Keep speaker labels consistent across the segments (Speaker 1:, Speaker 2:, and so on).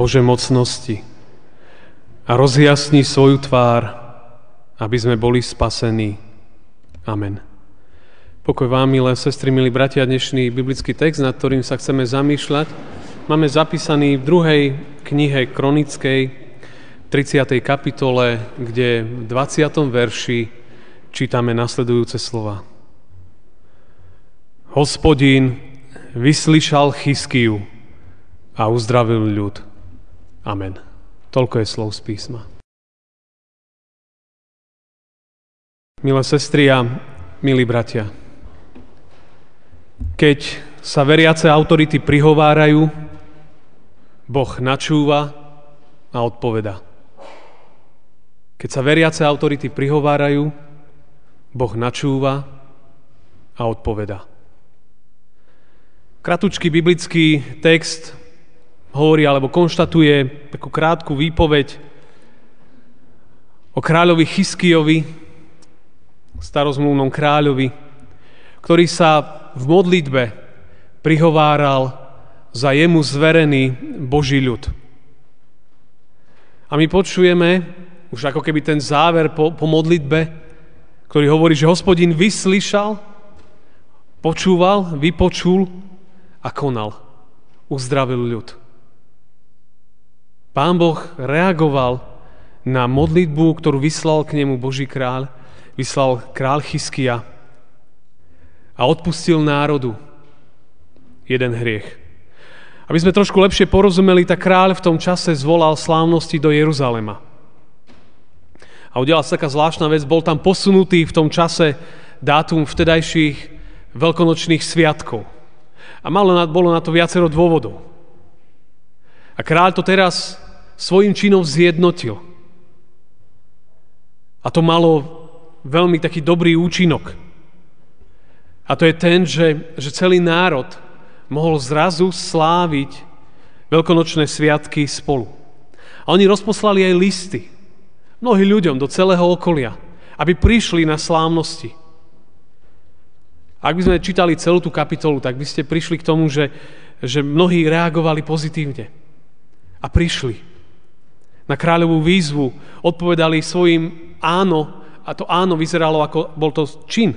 Speaker 1: Bože mocnosti a rozjasni svoju tvár, aby sme boli spasení. Amen. Pokoj vám, milé sestry, milí bratia, dnešný biblický text, nad ktorým sa chceme zamýšľať, máme zapísaný v druhej knihe kronickej, 30. kapitole, kde v 20. verši čítame nasledujúce slova. Hospodín vyslyšal Chyskiu a uzdravil ľud. Amen. Toľko je slov z písma. Milé sestry a milí bratia, keď sa veriace autority prihovárajú, Boh načúva a odpoveda. Keď sa veriace autority prihovárajú, Boh načúva a odpoveda. Kratučký biblický text hovorí alebo konštatuje takú krátku výpoveď o kráľovi Chyskijovi, starozmluvnom kráľovi, ktorý sa v modlitbe prihováral za jemu zverený Boží ľud. A my počujeme, už ako keby ten záver po, po modlitbe, ktorý hovorí, že hospodin vyslyšal, počúval, vypočul a konal. Uzdravil ľud. Pán Boh reagoval na modlitbu, ktorú vyslal k nemu Boží kráľ, vyslal král Chyskia a odpustil národu jeden hriech. Aby sme trošku lepšie porozumeli, tak kráľ v tom čase zvolal slávnosti do Jeruzalema. A udiala sa taká zvláštna vec, bol tam posunutý v tom čase dátum vtedajších veľkonočných sviatkov. A malo na, bolo na to viacero dôvodov. A kráľ to teraz svojim činom zjednotil. A to malo veľmi taký dobrý účinok. A to je ten, že, že celý národ mohol zrazu sláviť veľkonočné sviatky spolu. A oni rozposlali aj listy mnohým ľuďom do celého okolia, aby prišli na slávnosti. Ak by sme čítali celú tú kapitolu, tak by ste prišli k tomu, že, že mnohí reagovali pozitívne a prišli na kráľovú výzvu, odpovedali svojim áno a to áno vyzeralo ako bol to čin.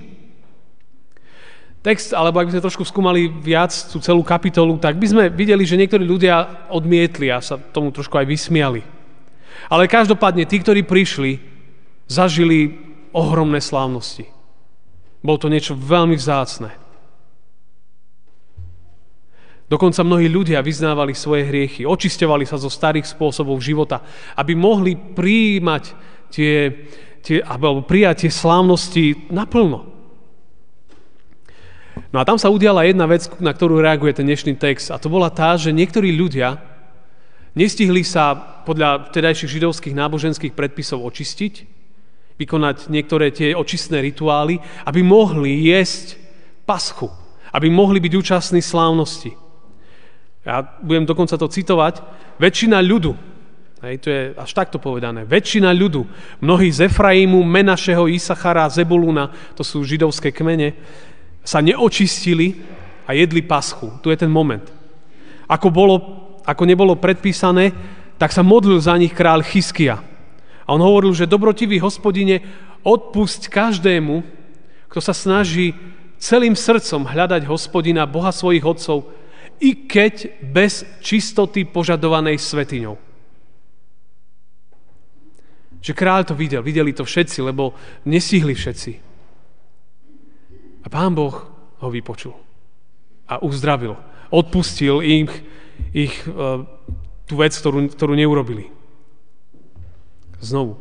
Speaker 1: Text, alebo ak by sme trošku skúmali viac tú celú kapitolu, tak by sme videli, že niektorí ľudia odmietli a sa tomu trošku aj vysmiali. Ale každopádne tí, ktorí prišli, zažili ohromné slávnosti. Bolo to niečo veľmi vzácne. Dokonca mnohí ľudia vyznávali svoje hriechy, očisťovali sa zo starých spôsobov života, aby mohli prijímať tie, tie, alebo prijať tie slávnosti naplno. No a tam sa udiala jedna vec, na ktorú reaguje ten dnešný text. A to bola tá, že niektorí ľudia nestihli sa podľa vtedajších židovských náboženských predpisov očistiť, vykonať niektoré tie očistné rituály, aby mohli jesť paschu, aby mohli byť účastní slávnosti. Ja budem dokonca to citovať. Väčšina ľudu, hej, to je až takto povedané, väčšina ľudu, mnohí z Efraimu, Menašeho, Isachara, Zebuluna, to sú židovské kmene, sa neočistili a jedli paschu. Tu je ten moment. Ako, bolo, ako nebolo predpísané, tak sa modlil za nich král Chyskia. A on hovoril, že dobrotivý hospodine, odpusť každému, kto sa snaží celým srdcom hľadať hospodina, Boha svojich otcov, i keď bez čistoty požadovanej svetiňou. Že kráľ to videl, videli to všetci, lebo nesihli všetci. A pán Boh ho vypočul a uzdravil. Odpustil im ich, uh, tú vec, ktorú, ktorú neurobili. Znovu.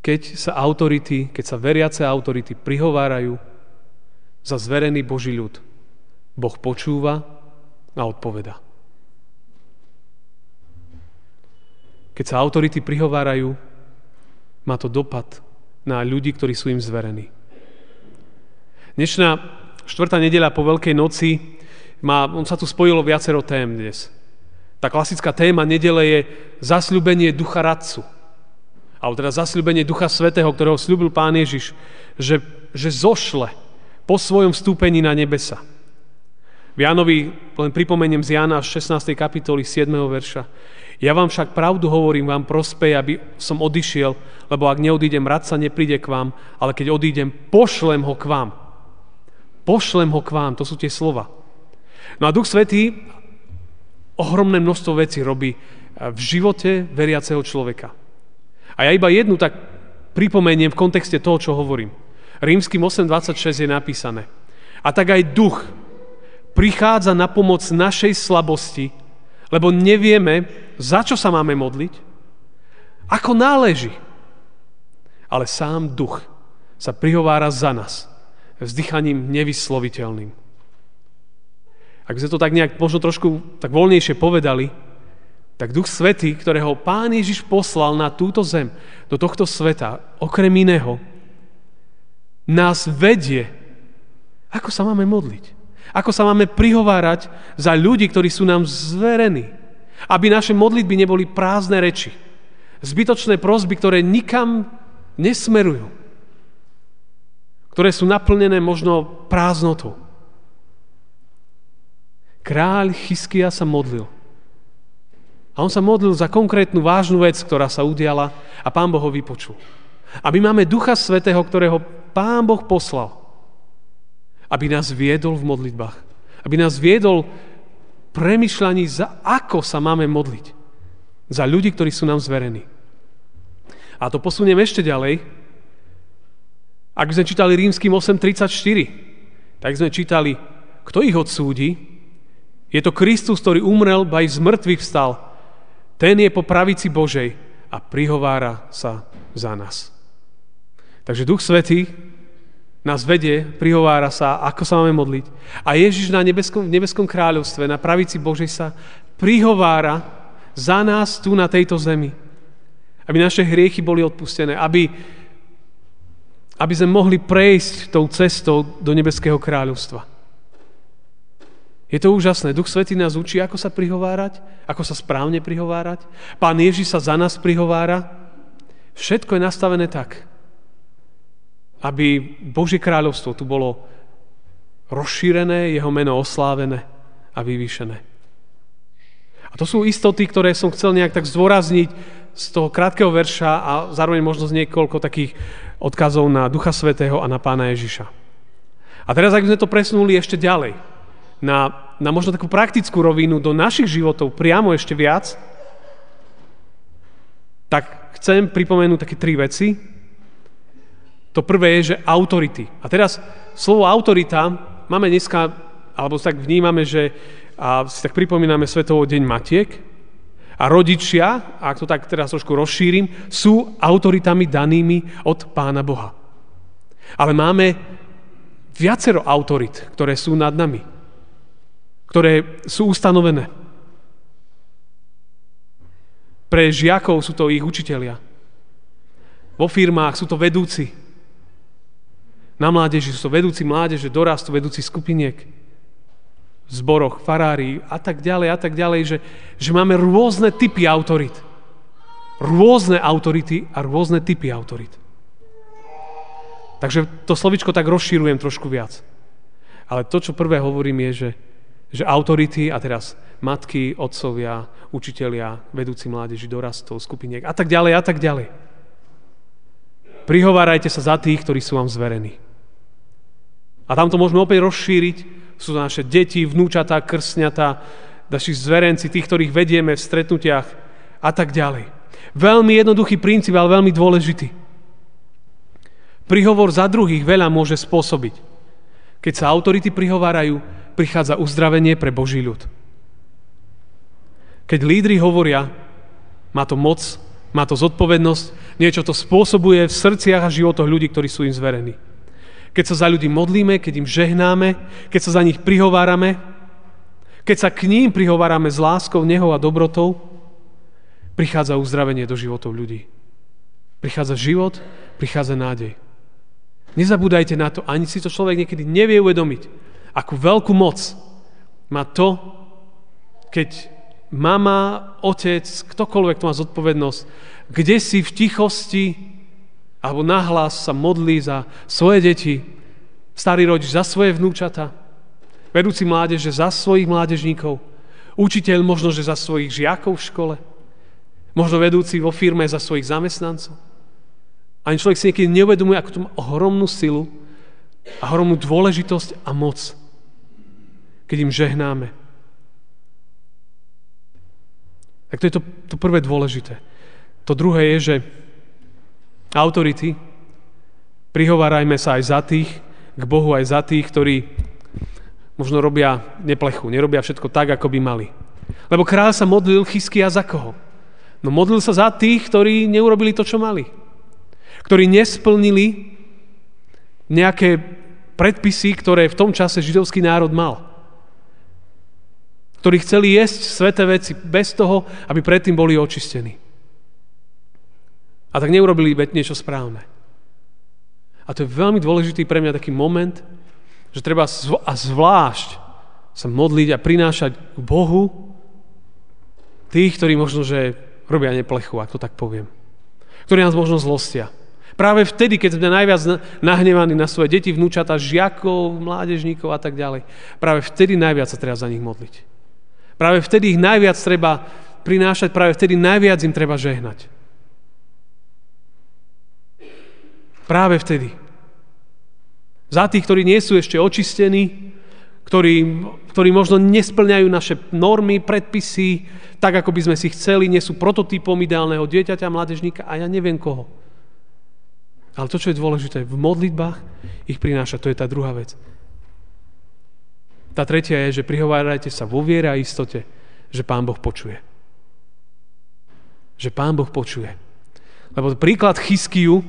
Speaker 1: Keď sa autority, keď sa veriace autority prihovárajú za zverený Boží ľud, Boh počúva a odpoveda. Keď sa autority prihovárajú, má to dopad na ľudí, ktorí sú im zverení. Dnešná štvrtá nedeľa po Veľkej noci, má, on sa tu spojilo viacero tém dnes. Tá klasická téma nedele je zasľubenie ducha radcu. Alebo teda zasľubenie ducha svetého, ktorého slúbil pán Ježiš, že, že zošle po svojom vstúpení na nebesa. V Jánovi, len pripomeniem z Jána 16. kapitoly 7. verša. Ja vám však pravdu hovorím, vám prospej, aby som odišiel, lebo ak neodídem, rad sa nepríde k vám, ale keď odídem, pošlem ho k vám. Pošlem ho k vám, to sú tie slova. No a Duch Svetý ohromné množstvo vecí robí v živote veriaceho človeka. A ja iba jednu tak pripomeniem v kontexte toho, čo hovorím. Rímským 8.26 je napísané. A tak aj duch prichádza na pomoc našej slabosti, lebo nevieme, za čo sa máme modliť, ako náleží. Ale sám duch sa prihovára za nás vzdychaním nevysloviteľným. Ak sme to tak nejak možno trošku tak voľnejšie povedali, tak Duch Svetý, ktorého Pán Ježiš poslal na túto zem, do tohto sveta, okrem iného, nás vedie, ako sa máme modliť. Ako sa máme prihovárať za ľudí, ktorí sú nám zverení. Aby naše modlitby neboli prázdne reči. Zbytočné prosby, ktoré nikam nesmerujú. Ktoré sú naplnené možno prázdnotou. Kráľ Chyskia sa modlil. A on sa modlil za konkrétnu vážnu vec, ktorá sa udiala a pán Boh ho vypočul. A my máme Ducha Svetého, ktorého pán Boh poslal aby nás viedol v modlitbách. Aby nás viedol premyšľaní, za ako sa máme modliť. Za ľudí, ktorí sú nám zverení. A to posuniem ešte ďalej. Ak sme čítali rímským 8.34, tak sme čítali, kto ich odsúdi? Je to Kristus, ktorý umrel, ba z mŕtvych vstal. Ten je po pravici Božej a prihovára sa za nás. Takže Duch Svetý nás vedie, prihovára sa, ako sa máme modliť. A Ježiš na nebeskom, nebeskom kráľovstve, na pravici Božej sa prihovára za nás tu na tejto zemi. Aby naše hriechy boli odpustené, aby, aby sme mohli prejsť tou cestou do nebeského kráľovstva. Je to úžasné. Duch Svetý nás učí, ako sa prihovárať, ako sa správne prihovárať. Pán Ježiš sa za nás prihovára. Všetko je nastavené tak, aby Božie kráľovstvo tu bolo rozšírené, jeho meno oslávené a vyvýšené. A to sú istoty, ktoré som chcel nejak tak zdôrazniť z toho krátkeho verša a zároveň možno z niekoľko takých odkazov na Ducha Svetého a na Pána Ježiša. A teraz, ak by sme to presunuli ešte ďalej, na, na možno takú praktickú rovinu do našich životov priamo ešte viac, tak chcem pripomenúť také tri veci, to prvé je, že autority. A teraz slovo autorita máme dneska, alebo tak vnímame, že a si tak pripomíname Svetovo deň Matiek a rodičia, ak to tak teraz trošku rozšírim, sú autoritami danými od Pána Boha. Ale máme viacero autorit, ktoré sú nad nami, ktoré sú ustanovené. Pre žiakov sú to ich učitelia. Vo firmách sú to vedúci, na mládeži sú vedúci mládeže, dorastu vedúci skupiniek, v zboroch, farári a tak ďalej a tak ďalej, že, že máme rôzne typy autorit. Rôzne autority a rôzne typy autorit. Takže to slovičko tak rozšírujem trošku viac. Ale to, čo prvé hovorím, je, že, že autority, a teraz matky, otcovia, učitelia, vedúci mládeži, dorastov, skupiniek a tak ďalej a tak ďalej. Prihovárajte sa za tých, ktorí sú vám zverení. A tam to môžeme opäť rozšíriť. Sú to naše deti, vnúčatá, krsňatá, naši zverenci, tých, ktorých vedieme v stretnutiach a tak ďalej. Veľmi jednoduchý princíp, ale veľmi dôležitý. Prihovor za druhých veľa môže spôsobiť. Keď sa autority prihovárajú, prichádza uzdravenie pre Boží ľud. Keď lídry hovoria, má to moc, má to zodpovednosť, niečo to spôsobuje v srdciach a životoch ľudí, ktorí sú im zverení keď sa za ľudí modlíme, keď im žehnáme, keď sa za nich prihovárame, keď sa k ním prihovárame s láskou, nehou a dobrotou, prichádza uzdravenie do životov ľudí. Prichádza život, prichádza nádej. Nezabúdajte na to, ani si to človek niekedy nevie uvedomiť, akú veľkú moc má to, keď mama, otec, ktokoľvek to má zodpovednosť, kde si v tichosti alebo nahlas sa modlí za svoje deti, starý rodič za svoje vnúčata, vedúci mládeže za svojich mládežníkov, učiteľ možno, že za svojich žiakov v škole, možno vedúci vo firme za svojich zamestnancov. Ani človek si niekedy neuvedomuje, ako to má ohromnú silu a ohromnú dôležitosť a moc, keď im žehnáme. Tak to je to, to prvé dôležité. To druhé je, že autority, prihovárajme sa aj za tých, k Bohu aj za tých, ktorí možno robia neplechu, nerobia všetko tak, ako by mali. Lebo kráľ sa modlil chysky a za koho? No modlil sa za tých, ktorí neurobili to, čo mali ktorí nesplnili nejaké predpisy, ktoré v tom čase židovský národ mal. Ktorí chceli jesť sveté veci bez toho, aby predtým boli očistení. A tak neurobili niečo správne. A to je veľmi dôležitý pre mňa taký moment, že treba a zvlášť sa modliť a prinášať k Bohu tých, ktorí možno, že robia neplechu, ak to tak poviem. Ktorí nás možno zlostia. Práve vtedy, keď sme najviac nahnevaní na svoje deti, vnúčata, žiakov, mládežníkov a tak ďalej. Práve vtedy najviac sa treba za nich modliť. Práve vtedy ich najviac treba prinášať, práve vtedy najviac im treba žehnať. Práve vtedy. Za tých, ktorí nie sú ešte očistení, ktorí, ktorí možno nesplňajú naše normy, predpisy, tak, ako by sme si chceli, nie sú prototypom ideálneho dieťaťa, mládežníka a ja neviem koho. Ale to, čo je dôležité, v modlitbách ich prináša, to je tá druhá vec. Tá tretia je, že prihovárajte sa vo viere a istote, že Pán Boh počuje. Že Pán Boh počuje. Lebo príklad Chyskiu,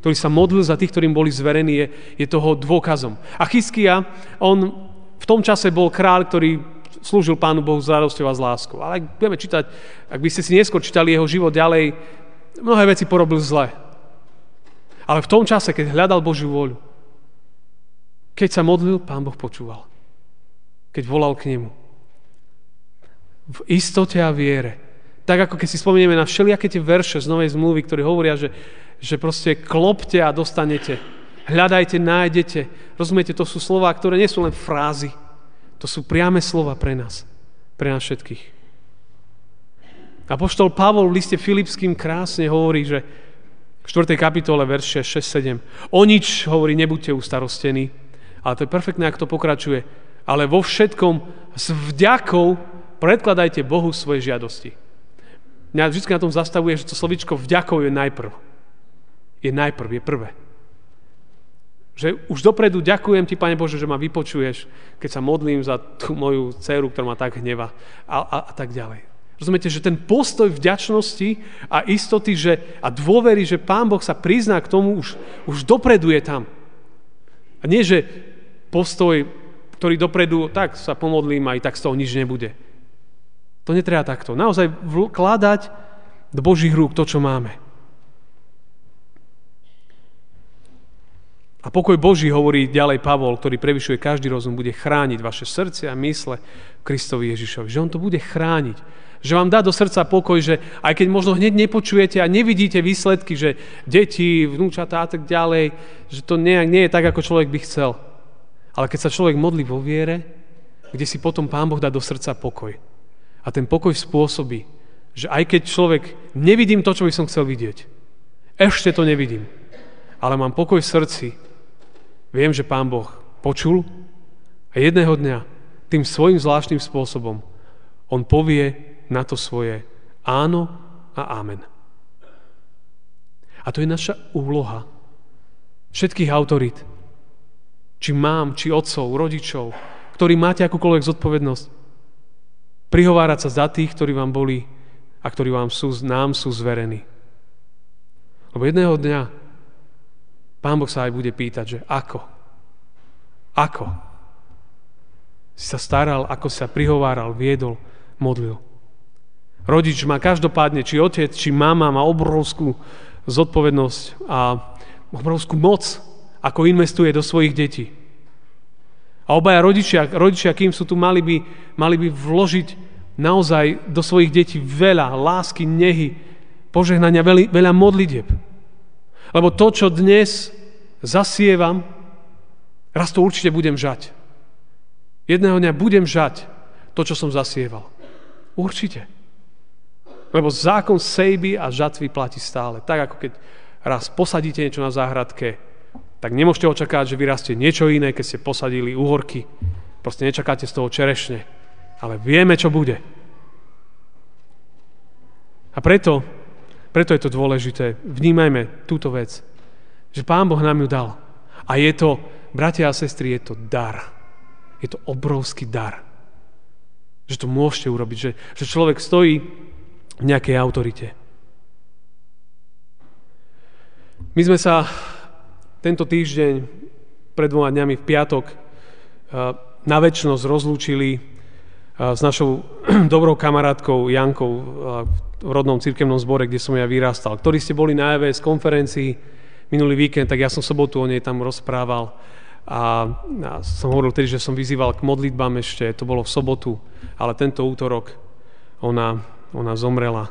Speaker 1: ktorý sa modlil za tých, ktorým boli zverení, je, je toho dôkazom. A Chyskia, on v tom čase bol král, ktorý slúžil Pánu Bohu s radosťou a s láskou. Ale ak budeme čítať, ak by ste si neskôr čítali jeho život ďalej, mnohé veci porobil zle. Ale v tom čase, keď hľadal Božiu voľu, keď sa modlil, Pán Boh počúval. Keď volal k nemu. V istote a viere. Tak ako keď si spomenieme na všelijaké tie verše z Novej zmluvy, ktoré hovoria, že, že proste klopte a dostanete. Hľadajte, nájdete. Rozumiete, to sú slova, ktoré nie sú len frázy. To sú priame slova pre nás. Pre nás všetkých. A poštol Pavol v liste Filipským krásne hovorí, že 4. kapitole, verše 6-7. O nič, hovorí, nebuďte ustarostení. Ale to je perfektné, ak to pokračuje. Ale vo všetkom s vďakou predkladajte Bohu svoje žiadosti. Mňa vždy na tom zastavuje, že to slovičko vďakou je najprv. Je najprv, je prvé. Že už dopredu ďakujem ti, Pane Bože, že ma vypočuješ, keď sa modlím za tú moju dceru, ktorá ma tak hneva a, a, a tak ďalej. Rozumiete, že ten postoj vďačnosti a istoty že, a dôvery, že Pán Boh sa prizná k tomu, už, už dopredu je tam. A nie, že postoj, ktorý dopredu, tak sa pomodlím a i tak z toho nič nebude. To netreba takto. Naozaj vkladať do Božích rúk to, čo máme. A pokoj Boží, hovorí ďalej Pavol, ktorý prevyšuje každý rozum, bude chrániť vaše srdce a mysle Kristovi Ježišovi. Že on to bude chrániť. Že vám dá do srdca pokoj, že aj keď možno hneď nepočujete a nevidíte výsledky, že deti, vnúčatá a tak ďalej, že to nie, nie je tak, ako človek by chcel. Ale keď sa človek modlí vo viere, kde si potom Pán Boh dá do srdca pokoj. A ten pokoj spôsobí, že aj keď človek nevidím to, čo by som chcel vidieť, ešte to nevidím, ale mám pokoj v srdci, viem, že Pán Boh počul a jedného dňa tým svojim zvláštnym spôsobom on povie na to svoje áno a amen. A to je naša úloha všetkých autorít. Či mám, či otcov, rodičov, ktorí máte akúkoľvek zodpovednosť. Prihovárať sa za tých, ktorí vám boli a ktorí vám sú, nám sú zverení. Lebo jedného dňa Pán Boh sa aj bude pýtať, že ako? Ako? Si sa staral, ako sa prihováral, viedol, modlil. Rodič má každopádne, či otec, či mama má obrovskú zodpovednosť a obrovskú moc, ako investuje do svojich detí. A obaja rodičia, rodičia kým sú tu, mali by, mali by vložiť naozaj do svojich detí veľa lásky, nehy, požehnania, veľa, veľa modlitieb. Lebo to, čo dnes zasievam, raz to určite budem žať. Jedného dňa budem žať to, čo som zasieval. Určite. Lebo zákon sejby a žatvy platí stále. Tak ako keď raz posadíte niečo na záhradke, tak nemôžete očakávať, že vyrastie niečo iné, keď ste posadili uhorky. Proste nečakáte z toho čerešne. Ale vieme, čo bude. A preto, preto je to dôležité. Vnímajme túto vec. Že Pán Boh nám ju dal. A je to, bratia a sestry, je to dar. Je to obrovský dar. Že to môžete urobiť. Že, že človek stojí v nejakej autorite. My sme sa tento týždeň pred dvoma dňami v piatok eh, na väčšnosť rozlúčili eh, s našou dobrou kamarátkou Jankou eh, v rodnom cirkevnom zbore, kde som ja vyrastal. Ktorí ste boli na EVS konferencii minulý víkend, tak ja som sobotu o nej tam rozprával a, som hovoril tedy, že som vyzýval k modlitbám ešte, to bolo v sobotu, ale tento útorok ona, ona zomrela.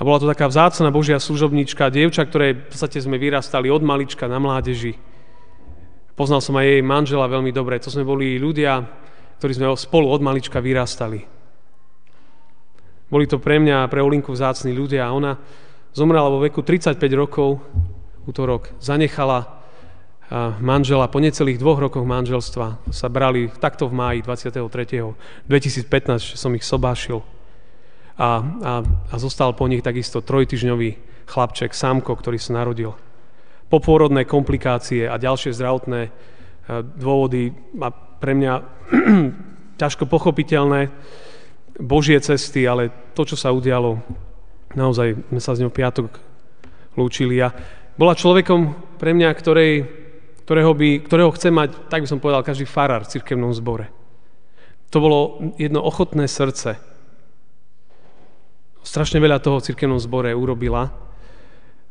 Speaker 1: A bola to taká vzácna Božia služobníčka, dievča, ktoré v podstate sme vyrastali od malička na mládeži. Poznal som aj jej manžela veľmi dobre. To sme boli ľudia, ktorí sme spolu od malička vyrastali. Boli to pre mňa a pre Olinku vzácni ľudia a ona zomrela vo veku 35 rokov, útorok, zanechala manžela po necelých dvoch rokoch manželstva. Sa brali takto v máji 23. 2015, že som ich sobášil a, a, a zostal po nich takisto trojtyžňový chlapček, sámko, ktorý sa narodil. Popôrodné komplikácie a ďalšie zdravotné e, dôvody a pre mňa ťažko pochopiteľné Božie cesty, ale to, čo sa udialo, naozaj sme sa z ňou piatok lúčili. A bola človekom pre mňa, ktorej, ktorého, by, ktorého chce mať, tak by som povedal, každý farár v cirkevnom zbore. To bolo jedno ochotné srdce, strašne veľa toho v cirkevnom zbore urobila.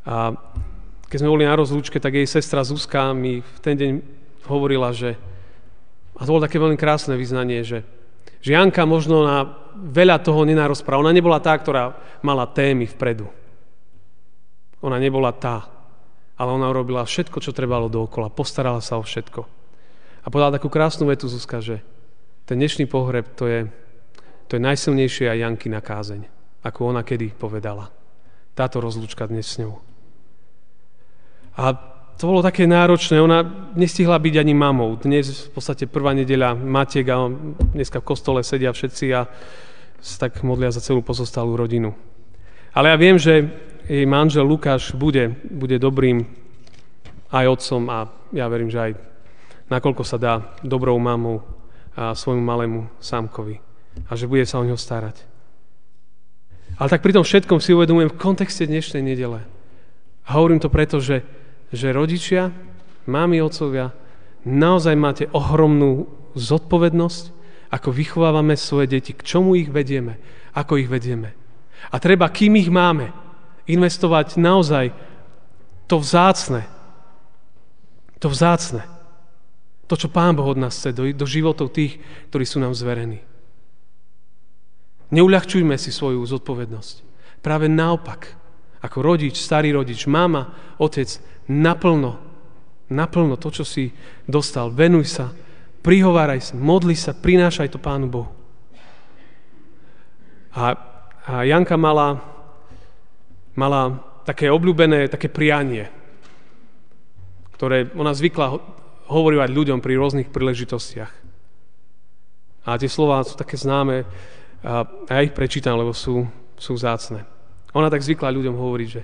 Speaker 1: A keď sme boli na rozlúčke, tak jej sestra Zuzka mi v ten deň hovorila, že, a to bolo také veľmi krásne vyznanie, že, že Janka možno na veľa toho nenarozpráva. Ona nebola tá, ktorá mala témy vpredu. Ona nebola tá, ale ona urobila všetko, čo trebalo dookola. Postarala sa o všetko. A povedala takú krásnu vetu Zuzka, že ten dnešný pohreb to je, to je najsilnejšia Janky na kázeň ako ona kedy povedala. Táto rozlúčka dnes s ňou. A to bolo také náročné. Ona nestihla byť ani mamou. Dnes v podstate prvá nedeľa Matiek a dneska v kostole sedia všetci a sa tak modlia za celú pozostalú rodinu. Ale ja viem, že jej manžel Lukáš bude, bude dobrým aj otcom a ja verím, že aj nakoľko sa dá dobrou mamou a svojmu malému sámkovi a že bude sa o ňo starať. Ale tak pri tom všetkom si uvedomujem v kontexte dnešnej nedele. A hovorím to preto, že, že rodičia, mámy, otcovia, naozaj máte ohromnú zodpovednosť, ako vychovávame svoje deti, k čomu ich vedieme, ako ich vedieme. A treba, kým ich máme, investovať naozaj to vzácne, to vzácne, to, čo Pán Boh od nás chce, do, do životov tých, ktorí sú nám zverení. Neuľahčujme si svoju zodpovednosť. Práve naopak, ako rodič, starý rodič, mama, otec, naplno, naplno to, čo si dostal. Venuj sa, prihováraj sa, modli sa, prinášaj to Pánu Bohu. A, a Janka mala, mala také obľúbené, také prianie, ktoré ona zvykla hovorívať ľuďom pri rôznych príležitostiach. A tie slova sú také známe, a ja ich prečítam, lebo sú, sú zácne. Ona tak zvykla ľuďom hovoriť, že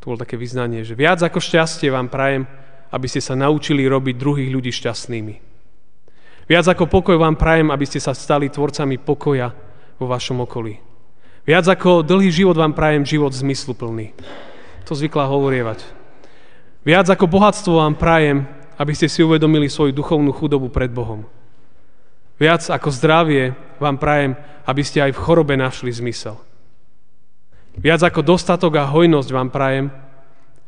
Speaker 1: to bolo také vyznanie, že viac ako šťastie vám prajem, aby ste sa naučili robiť druhých ľudí šťastnými. Viac ako pokoj vám prajem, aby ste sa stali tvorcami pokoja vo vašom okolí. Viac ako dlhý život vám prajem život zmysluplný. To zvykla hovorievať. Viac ako bohatstvo vám prajem, aby ste si uvedomili svoju duchovnú chudobu pred Bohom. Viac ako zdravie vám prajem, aby ste aj v chorobe našli zmysel. Viac ako dostatok a hojnosť vám prajem,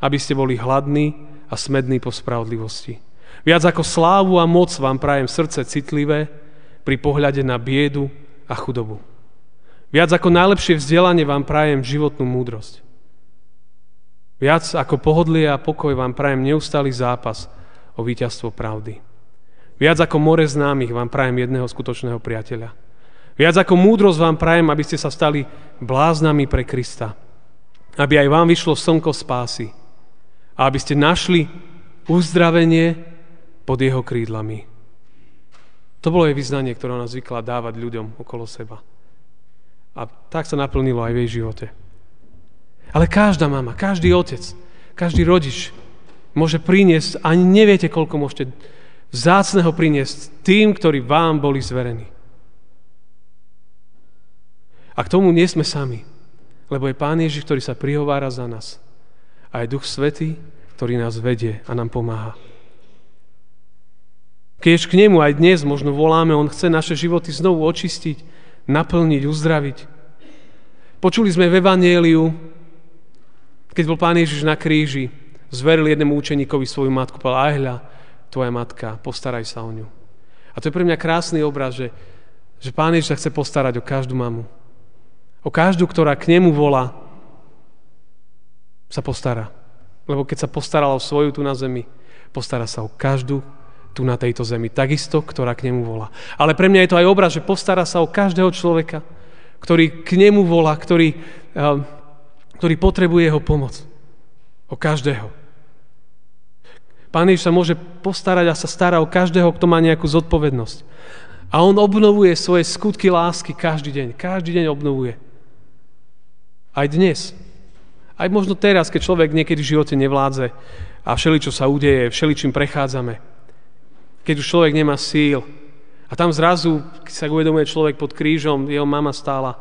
Speaker 1: aby ste boli hladní a smední po spravodlivosti. Viac ako slávu a moc vám prajem srdce citlivé pri pohľade na biedu a chudobu. Viac ako najlepšie vzdelanie vám prajem životnú múdrosť. Viac ako pohodlie a pokoj vám prajem neustály zápas o víťazstvo pravdy. Viac ako more známych vám prajem jedného skutočného priateľa. Viac ako múdrosť vám prajem, aby ste sa stali bláznami pre Krista. Aby aj vám vyšlo slnko spásy. A aby ste našli uzdravenie pod jeho krídlami. To bolo jej vyznanie, ktoré ona zvykla dávať ľuďom okolo seba. A tak sa naplnilo aj v jej živote. Ale každá mama, každý otec, každý rodič môže priniesť, ani neviete, koľko môžete vzácného priniesť tým, ktorí vám boli zverení. A k tomu nie sme sami, lebo je Pán Ježiš, ktorý sa prihovára za nás. A je Duch Svetý, ktorý nás vedie a nám pomáha. Keď k nemu aj dnes možno voláme, on chce naše životy znovu očistiť, naplniť, uzdraviť. Počuli sme v Evangeliu, keď bol Pán Ježiš na kríži, zveril jednému učeníkovi svoju matku, povedal, aj tvoja matka, postaraj sa o ňu. A to je pre mňa krásny obraz, že, že Pán Ježiš sa chce postarať o každú mamu. O každú, ktorá k nemu volá, sa postará. Lebo keď sa postarala o svoju tu na zemi, postará sa o každú tu na tejto zemi. Takisto, ktorá k nemu volá. Ale pre mňa je to aj obraz, že postará sa o každého človeka, ktorý k nemu volá, ktorý, eh, ktorý potrebuje jeho pomoc. O každého. Pán Ježiš sa môže postarať a sa stará o každého, kto má nejakú zodpovednosť. A on obnovuje svoje skutky lásky každý deň. Každý deň obnovuje. Aj dnes. Aj možno teraz, keď človek niekedy v živote nevládze a všeličo sa udeje, všeličím prechádzame. Keď už človek nemá síl. A tam zrazu, keď sa uvedomuje človek pod krížom, jeho mama stála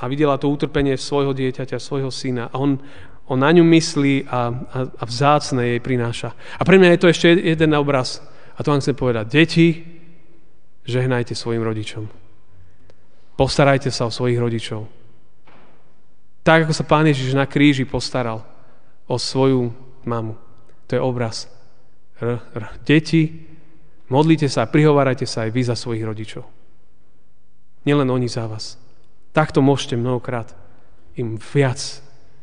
Speaker 1: a videla to utrpenie svojho dieťaťa, svojho syna. A on, on na ňu myslí a, a, a vzácne jej prináša. A pre mňa je to ešte jeden obraz. A to vám chcem povedať. Deti, žehnajte svojim rodičom. Postarajte sa o svojich rodičov. Tak, ako sa Pán Ježiš na kríži postaral o svoju mamu. To je obraz. R, r. Deti, modlite sa a prihovárajte sa aj vy za svojich rodičov. Nielen oni za vás. Takto môžete mnohokrát im viac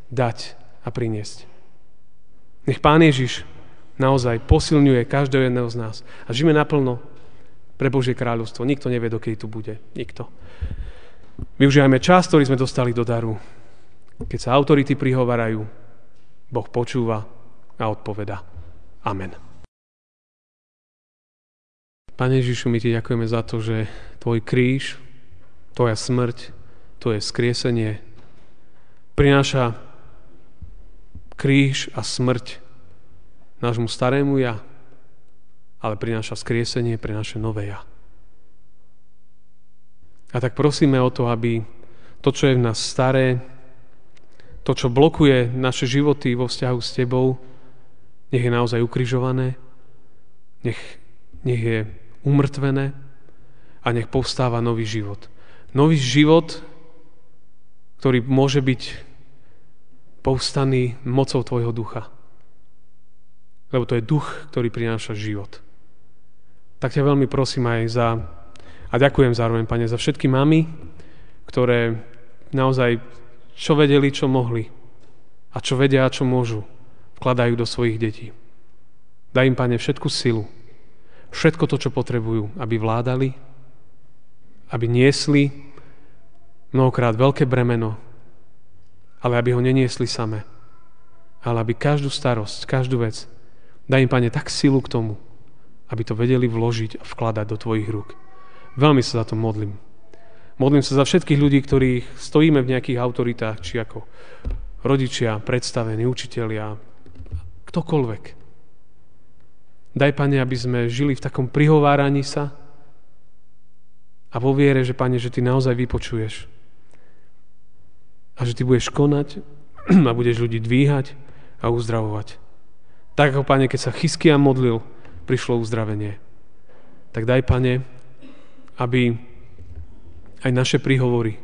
Speaker 1: dať a priniesť. Nech Pán Ježiš naozaj posilňuje každého jedného z nás. A žijeme naplno pre Božie kráľovstvo. Nikto nevie, dokedy tu bude. Nikto. Využívajme čas, ktorý sme dostali do daru. Keď sa autority prihovarajú, Boh počúva a odpoveda. Amen. Pane Ježišu, my ti ďakujeme za to, že tvoj kríž, tvoja smrť, tvoje skriesenie prináša kríž a smrť nášmu starému ja, ale prináša skriesenie, prináša nové ja. A tak prosíme o to, aby to, čo je v nás staré, to, čo blokuje naše životy vo vzťahu s Tebou, nech je naozaj ukrižované, nech, nech je umrtvené a nech povstáva nový život. Nový život, ktorý môže byť povstaný mocou Tvojho ducha. Lebo to je duch, ktorý prináša život. Tak ťa veľmi prosím aj za, a ďakujem zároveň, Pane, za všetky mamy, ktoré naozaj čo vedeli, čo mohli a čo vedia čo môžu, vkladajú do svojich detí. Daj im, Pane, všetku silu, všetko to, čo potrebujú, aby vládali, aby niesli mnohokrát veľké bremeno, ale aby ho neniesli same. Ale aby každú starosť, každú vec, daj im, Pane, tak silu k tomu, aby to vedeli vložiť a vkladať do Tvojich rúk. Veľmi sa za to modlím. Modlím sa za všetkých ľudí, ktorí stojíme v nejakých autoritách, či ako rodičia, predstavení, učitelia, ktokoľvek. Daj, Pane, aby sme žili v takom prihováraní sa a vo viere, že, Pane, že Ty naozaj vypočuješ. A že Ty budeš konať a budeš ľudí dvíhať a uzdravovať. Tak ako, Pane, keď sa Chyskia modlil, prišlo uzdravenie. Tak daj, Pane, aby aj naše príhovory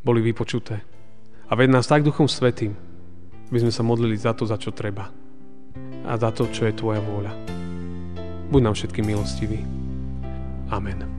Speaker 1: boli vypočuté. A ved nás tak Duchom Svetým, aby sme sa modlili za to, za čo treba. A za to, čo je Tvoja vôľa. Buď nám všetkým milostivý. Amen.